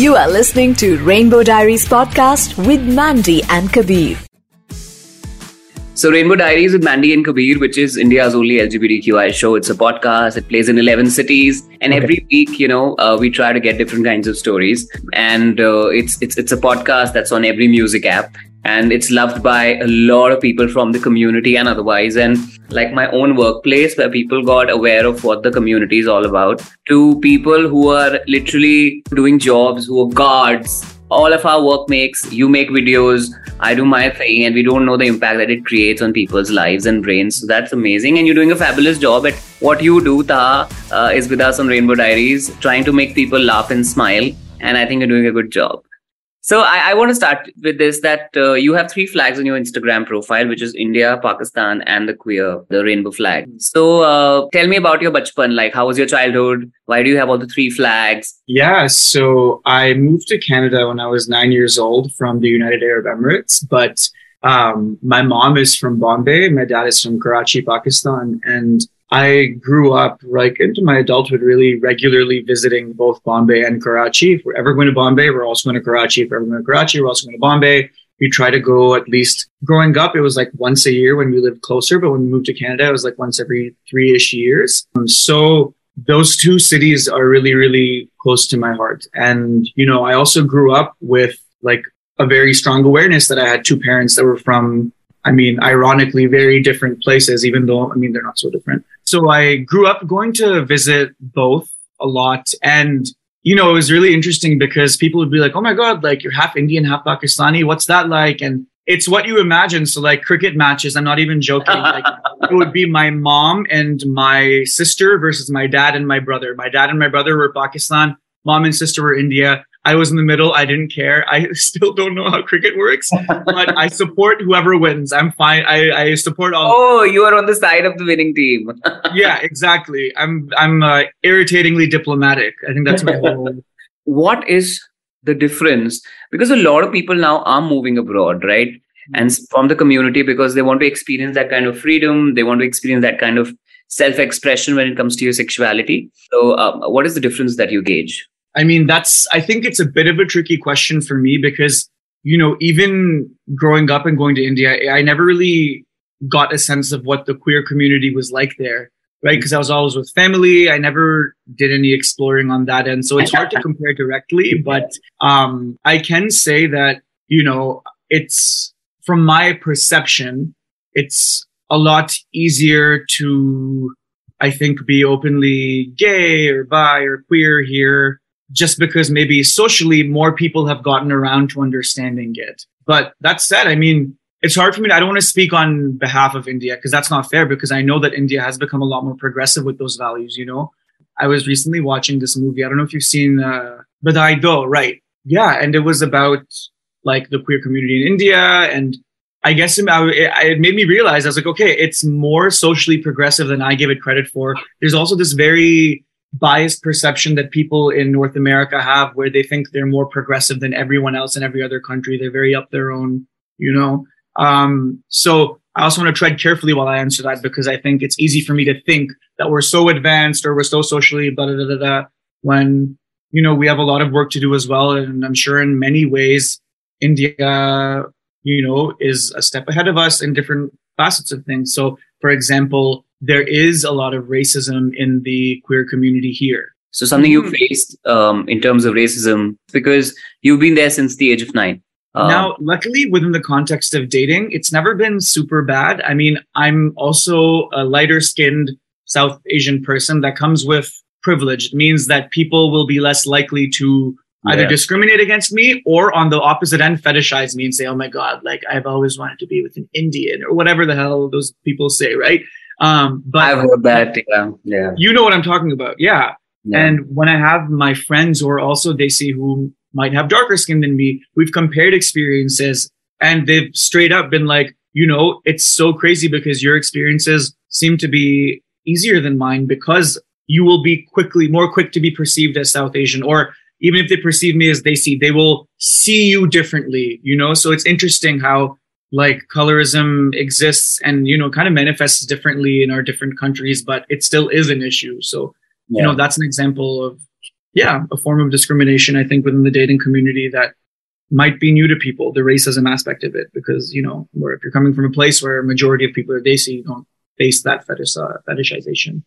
You are listening to Rainbow Diaries podcast with Mandy and Kabir. So, Rainbow Diaries with Mandy and Kabir, which is India's only LGBTQI show. It's a podcast. It plays in 11 cities, and okay. every week, you know, uh, we try to get different kinds of stories. And uh, it's it's it's a podcast that's on every music app, and it's loved by a lot of people from the community and otherwise. And like my own workplace, where people got aware of what the community is all about, to people who are literally doing jobs, who are guards all of our work makes you make videos i do my thing and we don't know the impact that it creates on people's lives and brains. So that's amazing. And you're doing a fabulous job at what you do taha uh, is with us on rainbow diaries trying to make people laugh and smile. And i think you're doing a good job so I, I, want to start with this that uh, you have three flags on your Instagram profile, which is India, Pakistan, and the queer, the rainbow flag. So uh, tell me about your bachpan. Like, how was your childhood? Why do you have all the three flags? Yeah, so I moved to Canada when I was nine years old from the United Arab Emirates, but um, my mom is from Bombay, my dad is from Karachi, Pakistan, and I grew up like into my adulthood really regularly visiting both Bombay and Karachi. If we're ever going to Bombay, we're also going to Karachi. If we're ever going to Karachi, we're also going to Bombay. We try to go at least growing up, it was like once a year when we lived closer, but when we moved to Canada, it was like once every three ish years. Um, so those two cities are really, really close to my heart. And, you know, I also grew up with like a very strong awareness that I had two parents that were from I mean, ironically, very different places, even though, I mean, they're not so different. So I grew up going to visit both a lot. And, you know, it was really interesting because people would be like, oh my God, like you're half Indian, half Pakistani. What's that like? And it's what you imagine. So like cricket matches, I'm not even joking. Like it would be my mom and my sister versus my dad and my brother. My dad and my brother were Pakistan. Mom and sister were India. I was in the middle. I didn't care. I still don't know how cricket works, but I support whoever wins. I'm fine. I, I support all. Oh, you are on the side of the winning team. yeah, exactly. I'm I'm uh, irritatingly diplomatic. I think that's my whole. what is the difference? Because a lot of people now are moving abroad, right? And from the community because they want to experience that kind of freedom. They want to experience that kind of self-expression when it comes to your sexuality. So, uh, what is the difference that you gauge? I mean, that's, I think it's a bit of a tricky question for me because, you know, even growing up and going to India, I never really got a sense of what the queer community was like there, right? Because I was always with family. I never did any exploring on that end. So it's hard to compare directly, but um, I can say that, you know, it's from my perception, it's a lot easier to, I think, be openly gay or bi or queer here just because maybe socially more people have gotten around to understanding it. But that said, I mean, it's hard for me. To, I don't want to speak on behalf of India because that's not fair because I know that India has become a lot more progressive with those values, you know? I was recently watching this movie. I don't know if you've seen uh, Badhaai Do, right? Yeah. And it was about like the queer community in India. And I guess it, it made me realize I was like, okay, it's more socially progressive than I give it credit for. There's also this very biased perception that people in North America have where they think they're more progressive than everyone else in every other country. They're very up their own, you know? Um, so I also want to tread carefully while I answer that because I think it's easy for me to think that we're so advanced or we're so socially blah, blah, blah, blah, when, you know, we have a lot of work to do as well. And I'm sure in many ways, India, you know, is a step ahead of us in different facets of things. So, for example, there is a lot of racism in the queer community here. So something you hmm. faced um, in terms of racism because you've been there since the age of nine. Um, now, luckily, within the context of dating, it's never been super bad. I mean, I'm also a lighter skinned South Asian person that comes with privilege. It means that people will be less likely to either yeah. discriminate against me or on the opposite end fetishize me and say, oh my God, like I've always wanted to be with an Indian or whatever the hell those people say, right? Um, but I've heard that. Yeah. Yeah. You know what I'm talking about. Yeah. yeah. And when I have my friends or also they see who might have darker skin than me, we've compared experiences and they've straight up been like, you know, it's so crazy because your experiences seem to be easier than mine because you will be quickly more quick to be perceived as South Asian or even if they perceive me as they see, they will see you differently, you know? So it's interesting how like colorism exists and you know kind of manifests differently in our different countries but it still is an issue so yeah. you know that's an example of yeah, a form of discrimination, I think, within the dating community that might be new to people, the racism aspect of it, because, you know, where if you're coming from a place where a majority of people are desi, you don't face that fetish, uh, fetishization.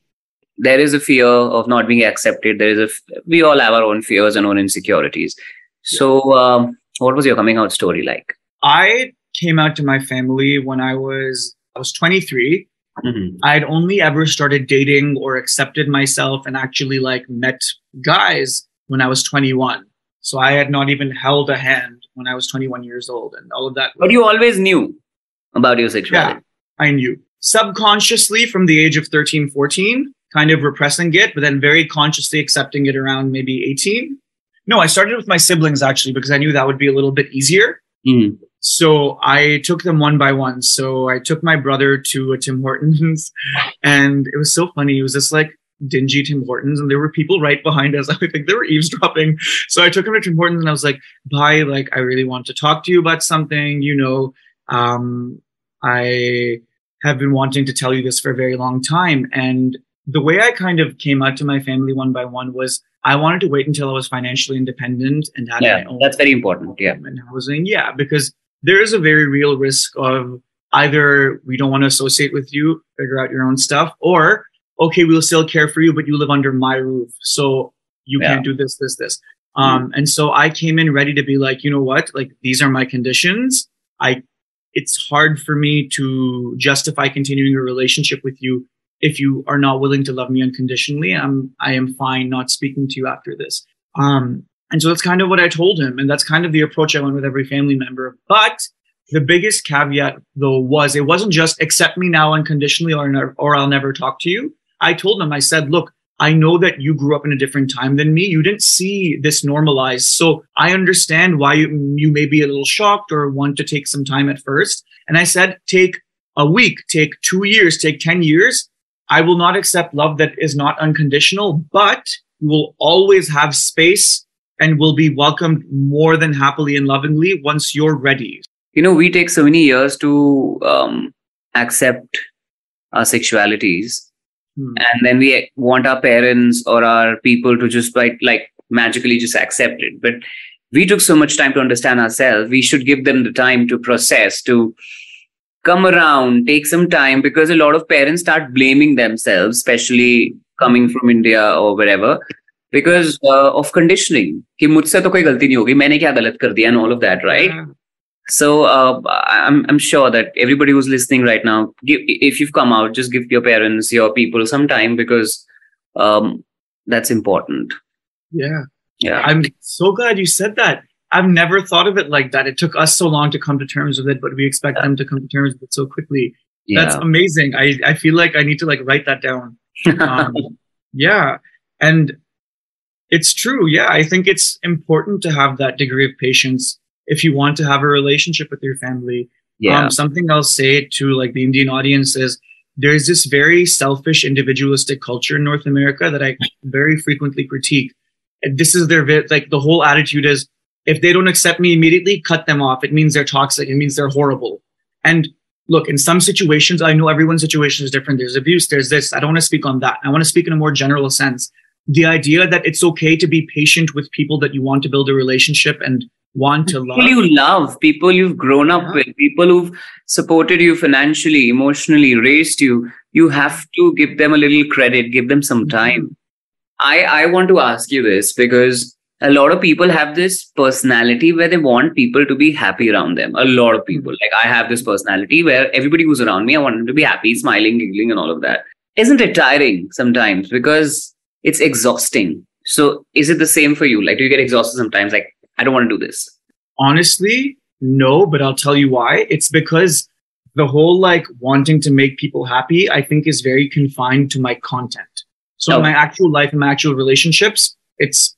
There is a fear of not being accepted. There is a, f- we all have our own fears and own insecurities. So, um, what was your coming out story like? I came out to my family when I was, I was 23 Mm-hmm. I had only ever started dating or accepted myself and actually like met guys when I was 21. So I had not even held a hand when I was 21 years old and all of that. But you always knew about your sexuality. Yeah, I knew subconsciously from the age of 13, 14, kind of repressing it, but then very consciously accepting it around maybe 18. No, I started with my siblings actually because I knew that would be a little bit easier. Mhm. So I took them one by one. So I took my brother to a Tim Hortons and it was so funny. It was this like dingy Tim Hortons and there were people right behind us. I think they were eavesdropping. So I took him to Tim Hortons and I was like, bye, like I really want to talk to you about something. You know, um, I have been wanting to tell you this for a very long time. And the way I kind of came out to my family one by one was I wanted to wait until I was financially independent and had Yeah, my own that's very important. Yeah. and housing. Yeah, because there is a very real risk of either we don't want to associate with you, figure out your own stuff, or okay, we'll still care for you, but you live under my roof, so you Yeah. can't do this, this, this. Um, and so I came in ready to be like, you know what, like these are my conditions. I, it's hard for me to justify continuing a relationship with you if you are not willing to love me unconditionally. I'm, I am fine not speaking to you after this. Um, and so that's kind of what I told him. And that's kind of the approach I went with every family member. But the biggest caveat though was it wasn't just accept me now unconditionally or, or I'll never talk to you. I told him, I said, look, I know that you grew up in a different time than me. You didn't see this normalized. So I understand why you, you may be a little shocked or want to take some time at first. And I said, take a week, take two years, take 10 years. I will not accept love that is not unconditional, but you will always have space and will be welcomed more than happily and lovingly once you're ready. You know, we take so many years to um, accept our sexualities, Hmm. and then we want our parents or our people to just like like magically just accept it. But we took so much time to understand ourselves. We should give them the time to process, to come around, take some time, because a lot of parents start blaming themselves, especially coming from India or wherever Because uh, of conditioning, कि मुझसे तो कोई गलती नहीं होगी मैंने क्या गलत कर दिया and all of that, right? Yeah. So uh, I'm I'm sure that everybody who's listening right now, give, if you've come out, just give your parents, your people some time because um, that's important. Yeah. Yeah, I'm so glad you said that. I've never thought of it like that. It took us so long to come to terms with it, but we expect them to come to terms with it so quickly. That's yeah, amazing. I, I feel like I need to like write that down. Um, yeah. And it's true. Yeah. I think it's important to have that degree of patience if you want to have a relationship with your family. yeah, Um, something I'll say to like the Indian audience is there's this very selfish, individualistic culture in North America that I very frequently critique. And this is their like the whole attitude is if they don't accept me immediately, cut them off. It means they're toxic. It means they're horrible. And look, in some situations, I know everyone's situation is different. There's abuse. There's this. I don't want to speak on that. I want to speak in a more general sense. The idea that it's okay to be patient with people that you want to build a relationship and want to love. people you love, people you've grown up Yeah. with, people who've supported you financially, emotionally, raised you. You have to give them a little credit, give them some mm-hmm. time. I I want to ask you this because a lot of people have this personality where they want people to be happy around them. A lot of people, mm-hmm. like I have this personality where everybody who's around me, I want them to be happy, smiling, giggling, and all of that. Isn't it tiring sometimes because it's exhausting? So is it the same for you? Like, do you get exhausted sometimes? Like, I don't want to do this. Honestly, no, but I'll tell you why. It's because the whole like wanting to make people happy, I think is very confined to my content. So in my actual life and my actual relationships, it's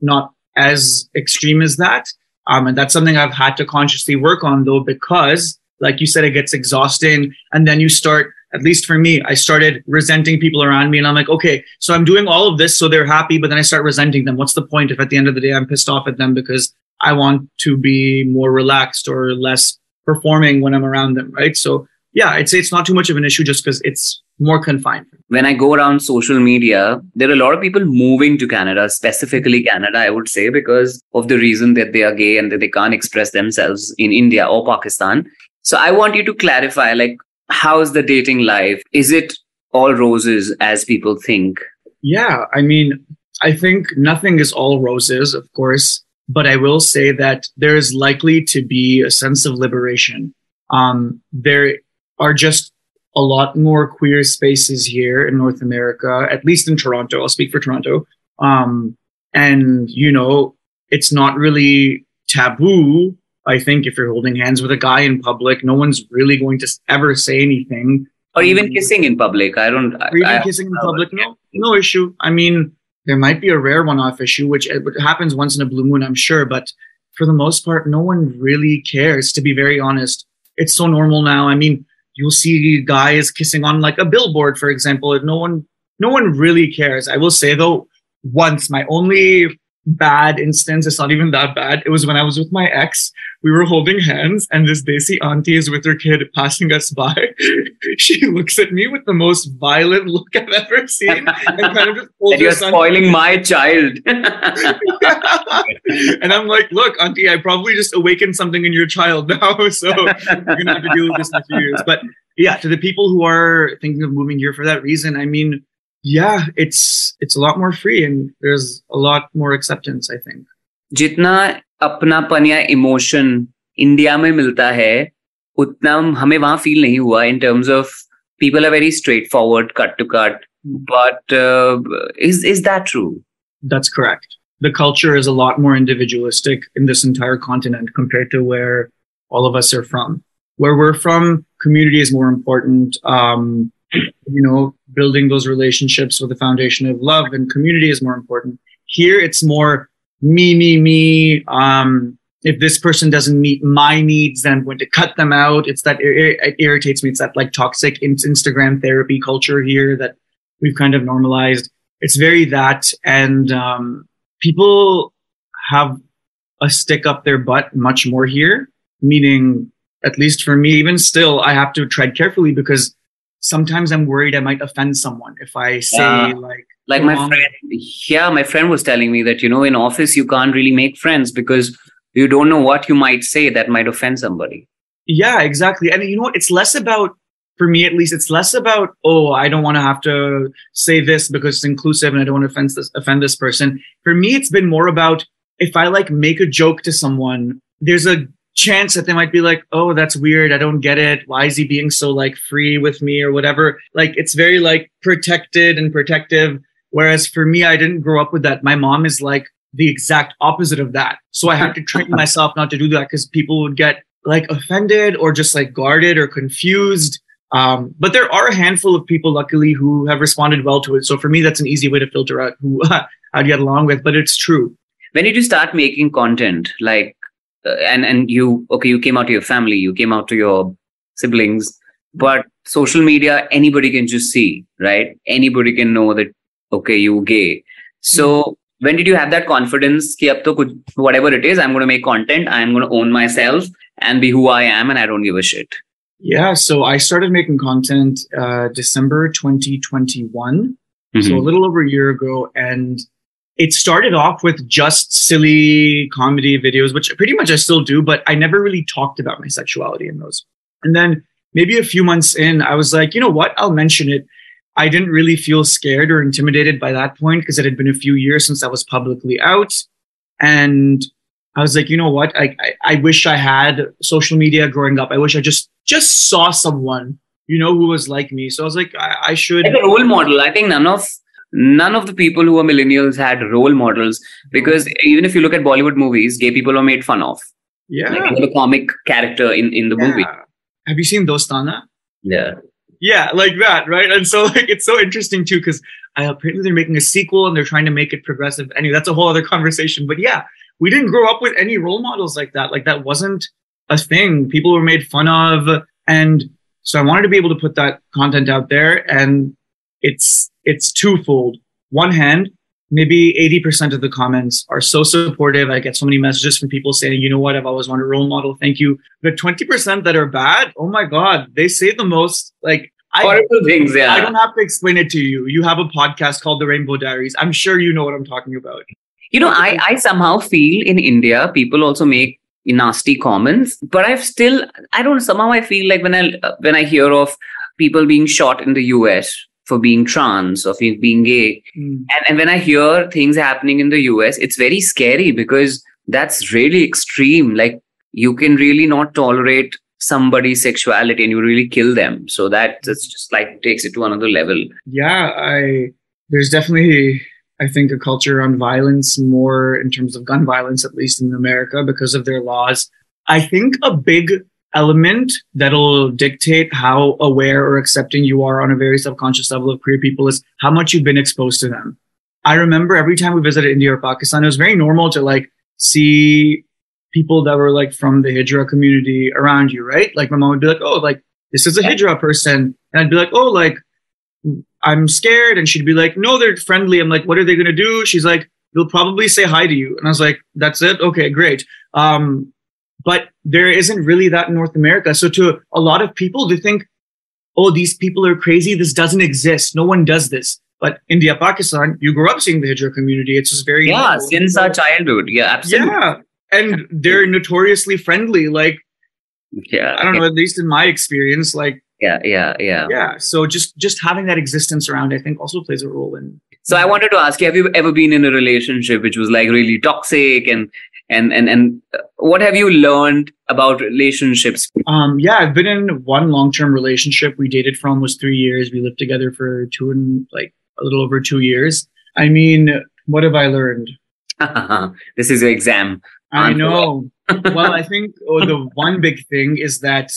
not as extreme as that. Um, and that's something I've had to consciously work on though, because like you said, it gets exhausting. And then you start, at least for me, I started resenting people around me. And I'm like, okay, so I'm doing all of this so they're happy, but then I start resenting them. What's the point if at the end of the day I'm pissed off at them because I want to be more relaxed or less performing when I'm around them, right? So yeah, I'd say it's not too much of an issue just because it's more confined. When I go around social media, there are a lot of people moving to Canada, specifically Canada, I would say, because of the reason that they are gay and that they can't express themselves in India or Pakistan. So I want you to clarify like, how's the dating life? Is it all roses as people think? Yeah, I mean, I think nothing is all roses, of course, but I will say that there is likely to be a sense of liberation. Um, there are just a lot more queer spaces here in North America, at least in Toronto. I'll speak for Toronto. Um, and, you know, it's not really taboo. I think if you're holding hands with a guy in public, no one's really going to ever say anything. Or even um, kissing in public. I don't. Or even I, kissing in public. No, no issue. I mean, there might be a rare one-off issue, which happens once in a blue moon, I'm sure. But for the most part, no one really cares. To be very honest, it's so normal now. I mean, you'll see guys kissing on like a billboard, for example, no one, no one really cares. I will say though, once my only bad instance. It's not even that bad. It was when I was with my ex. We were holding hands, and this Desi auntie is with her kid passing us by. she looks at me with the most violent look I've ever seen, and kind of just pulls You're spoiling my child. and I'm like, look, auntie, I probably just awakened something in your child now, so you're gonna have to deal with this in a few years. But yeah, to the people who are thinking of moving here for that reason, I mean yeah, it's it's a lot more free and there's a lot more acceptance, I think. जितना अपनापन या emotion India में मिलता है उतना हमें वहां feel नहीं हुआ in terms of people are very straightforward cut to cut but uh, is is that true that's correct the culture is a lot more individualistic in this entire continent compared to where all of us are from where we're from community is more important um, you know, building those relationships with the foundation of love and community is more important. Here, it's more me, me, me. Um, if this person doesn't meet my needs, then I'm going to cut them out. It's that it, irritates me. It's that like toxic Instagram therapy culture here that we've kind of normalized. It's very that, and um, people have a stick up their butt much more here. Meaning, at least for me, even still, I have to tread carefully because sometimes I'm worried I might offend someone if I say yeah. like like my friend yeah my friend was telling me that you know in office you can't really make friends because you don't know what you might say that might offend somebody. Yeah exactly. And you know what? It's less about for me at least it's less about oh i don't want to have to say this because it's inclusive and i don't want to offend this offend this person. For me it's been more about if i like make a joke to someone there's a chance that they might be like, oh, that's weird. I don't get it. Why is he being so like free with me or whatever? Like it's very like protected and protective. Whereas for me, I didn't grow up with that. My mom is like the exact opposite of that. So I had to train myself not to do that because people would get like offended or just like guarded or confused. Um, but there are a handful of people, luckily, who have responded well to it. So for me, that's an easy way to filter out who I'd get along with. But it's true. When did you start making content? Like and and you okay you came out to your family you came out to your siblings but social media anybody can just see right anybody can know that okay you gay so mm-hmm. when did you have that confidence ki ab to whatever it is i'm going to make content i'm going to own myself and be who i am and i don't give a shit yeah so i started making content uh, december 2021 mm-hmm. so a little over a year ago and it started off with just silly comedy videos, which pretty much I still do, but I never really talked about my sexuality in those. And then maybe a few months in, I was like, you know what? I'll mention it. I didn't really feel scared or intimidated by that point because it had been a few years since I was publicly out. And I was like, you know what? I, I, I wish I had social media growing up. I wish I just just saw someone, you know, who was like me. So I was like, I, I should. Like a role model. I think none of none of the people who are millennials had role models because hmm. even if you look at Bollywood movies, gay people are made fun of. Yeah. Like the comic character in, in the yeah. movie. Have you seen Dostana? Yeah. Yeah, like that, right? And so like it's so interesting too, because I apparently they're making a sequel and they're trying to make it progressive. Anyway, that's a whole other conversation. But yeah, we didn't grow up with any role models like that. Like that wasn't a thing. People were made fun of. And so I wanted to be able to put that content out there. And it's it's twofold. One hand, maybe 80% of the comments are so supportive. I get so many messages from people saying, you know what, I've always wanted a role model. Thank you. The 20% that are bad, oh my God, they say the most like horrible I, things. Yeah. I don't have to explain it to you. You have a podcast called The Rainbow Diaries. I'm sure you know what I'm talking about. You know, I, I somehow feel in India, people also make nasty comments, but I've still, I don't, somehow I feel like when I, when I hear of people being shot in the US for being trans or for being gay. Mm. And, and when I hear things happening in the US, it's very scary because that's really extreme. Like you can really not tolerate somebody's sexuality and you really kill them. So that that's just like takes it to another level. Yeah, I there's definitely I think a culture on violence more in terms of gun violence, at least in America, because of their laws. I think a big element that'll dictate how aware or accepting you are on a very subconscious level of queer people is how much you've been exposed to them. I remember every time we visited India or Pakistan, it was very normal to like see people that were like from the Hijra community around you, right? Like my mom would be like, oh, like this is a Hijra person. And I'd be like, oh, like I'm scared. And she'd be like, no, they're friendly. I'm like, what are they going to do? She's like, they'll probably say hi to you. And I was like, that's it. Okay, great. Um, but there isn't really that in North America. So to a lot of people, they think, oh, these people are crazy. This doesn't exist. No one does this. But India, Pakistan, you grew up seeing the Hijra community. It's just very yeah since our childhood. Yeah, absolutely. Yeah, and they're notoriously friendly. Like, yeah, I don't know. At least in my experience, like, yeah, yeah, yeah, yeah. So just just having that existence around, I think, also plays a role in. So I wanted to ask you: Have you ever been in a relationship which was like really toxic and and and and what have you learned about relationships? Um yeah i've been in one long-term relationship we dated for almost three years. We lived together for two and like a little over two years. I mean what have i learned? This is your exam. I know. Well i think oh, the one big thing is that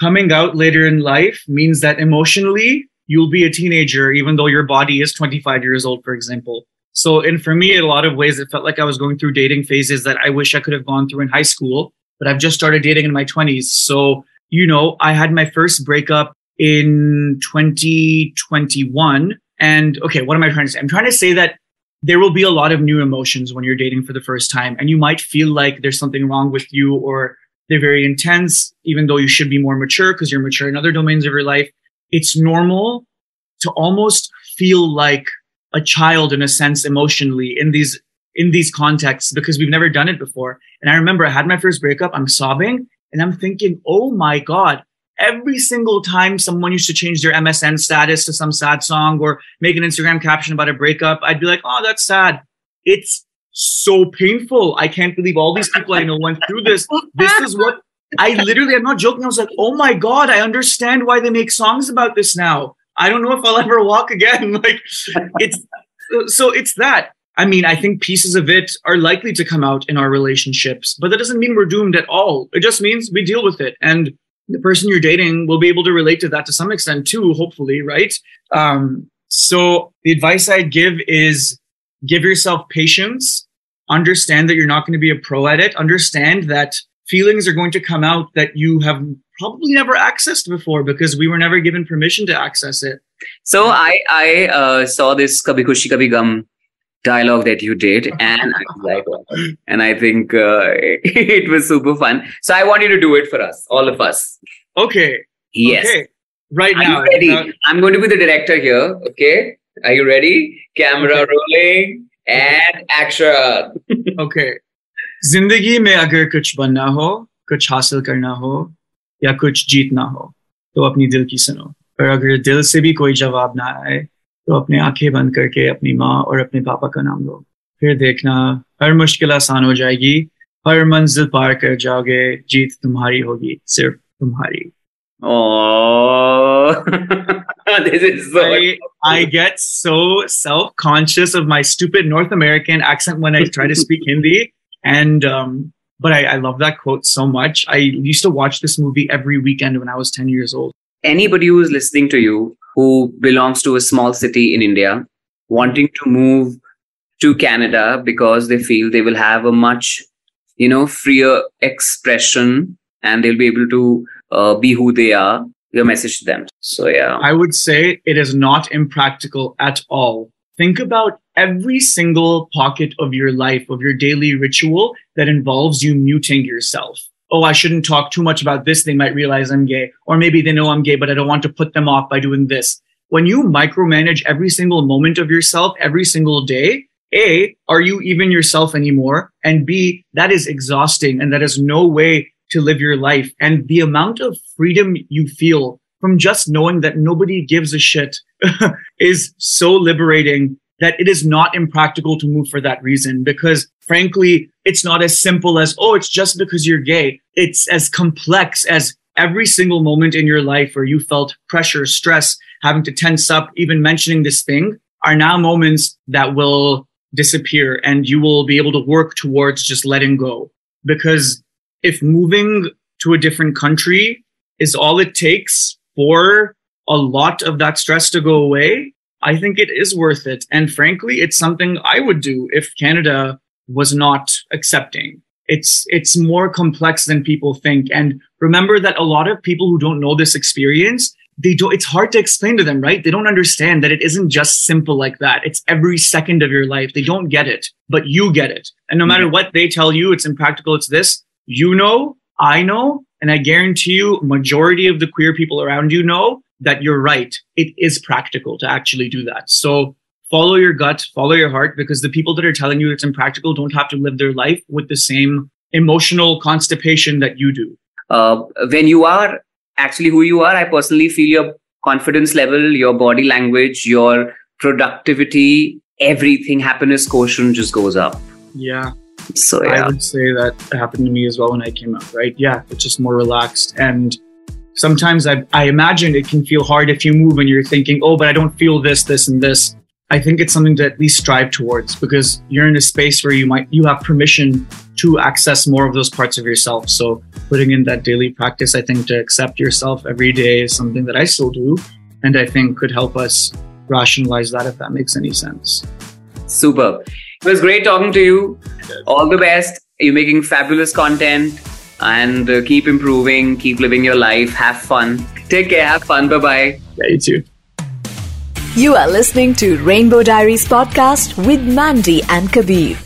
coming out later in life means that emotionally you'll be a teenager even though your body is 25 years old for example so, and for me, in a lot of ways, it felt like I was going through dating phases that I wish I could have gone through in high school, but I've just started dating in my 20s. So, you know, I had my first breakup in 2021. And okay, what am I trying to say? I'm trying to say that there will be a lot of new emotions when you're dating for the first time. And you might feel like there's something wrong with you or they're very intense, even though you should be more mature because you're mature in other domains of your life. It's normal to almost feel like a child in a sense emotionally in these in these contexts because we've never done it before. And I remember I had my first breakup, I'm sobbing and I'm thinking, oh my God, every single time someone used to change their MSN status to some sad song or make an Instagram caption about a breakup, I'd be like, oh, that's sad. It's so painful. I can't believe all these people I know went through this. This is what I literally, I'm not joking. I was like, oh my God, I understand why they make songs about this now. I don't know if I'll ever walk again. Like it's so it's that. I mean, I think pieces of it are likely to come out in our relationships, but that doesn't mean we're doomed at all. It just means we deal with it. And the person you're dating will be able to relate to that to some extent too, hopefully, right? Um, so the advice I'd give is give yourself patience, understand that you're not going to be a pro at it, understand that feelings are going to come out that you have probably never accessed before because we were never given permission to access it. So I I uh, saw this Kabhi Khushi Kabhi Gum dialogue that you did and I like and I think uh, it was super fun. So I want you to do it for us, all of us. Okay. Yes. Okay. Right now. I'm ready. Now. I'm going to be the director here. Okay. Are you ready? Camera okay. rolling and action. okay. ज़िंदगी में अगर कुछ बनना हो कुछ हासिल करना हो या कुछ जीतना हो तो अपनी दिल की सुनो पर अगर दिल से भी कोई जवाब ना आए तो अपने आँखें बंद करके अपनी माँ और अपने पापा का नाम लो फिर देखना हर मुश्किल आसान हो जाएगी हर मंजिल पार कर जाओगे जीत तुम्हारी होगी सिर्फ़ तुम्हारी Oh, this is so. I, I get so self conscious of my stupid North American accent when I try to speak Hindi. And um, but I, I love that quote so much. I used to watch this movie every weekend when I was 10 years old. Anybody who is listening to you who belongs to a small city in India, wanting to move to Canada because they feel they will have a much, you know, freer expression and they'll be able to uh, be who they are. Your message to them. So yeah, I would say it is not impractical at all think about every single pocket of your life, of your daily ritual that involves you muting yourself. Oh, I shouldn't talk too much about this. They might realize I'm gay. Or maybe they know I'm gay, but I don't want to put them off by doing this. When you micromanage every single moment of yourself every single day, A, are you even yourself anymore? And B, that is exhausting and that is no way to live your life. And the amount of freedom you feel from just knowing that nobody gives a shit is so liberating that it is not impractical to move for that reason because frankly, it's not as simple as, oh, it's just because you're gay. It's as complex as every single moment in your life where you felt pressure, stress, having to tense up, even mentioning this thing are now moments that will disappear and you will be able to work towards just letting go. Because if moving to a different country is all it takes for a lot of that stress to go away, I think it is worth it. And frankly, it's something I would do if Canada was not accepting. It's, it's more complex than people think. And remember that a lot of people who don't know this experience, they don't, it's hard to explain to them, right? They don't understand that it isn't just simple like that. It's every second of your life. They don't get it, but you get it. And no mm-hmm. matter what they tell you, it's impractical. It's this, you know, I know, and I guarantee you, majority of the queer people around you know that you're right. It is practical to actually do that. So follow your gut, follow your heart, because the people that are telling you it's impractical don't have to live their life with the same emotional constipation that you do. Uh, when you are actually who you are, I personally feel your confidence level, your body language, your productivity, everything, happiness quotient just goes up. Yeah. So yeah. I would say that happened to me as well when I came out, right? Yeah, it's just more relaxed. And sometimes I, I imagine it can feel hard if you move and you're thinking, oh, but I don't feel this, this, and this. I think it's something to at least strive towards because you're in a space where you might you have permission to access more of those parts of yourself. So putting in that daily practice, I think to accept yourself every day is something that I still do, and I think could help us rationalize that if that makes any sense. Super. It was great talking to you. All the best. You're making fabulous content and uh, keep improving, keep living your life, have fun. Take care, have fun. Bye bye. Yeah, you too. You are listening to Rainbow Diaries podcast with Mandy and Kabir.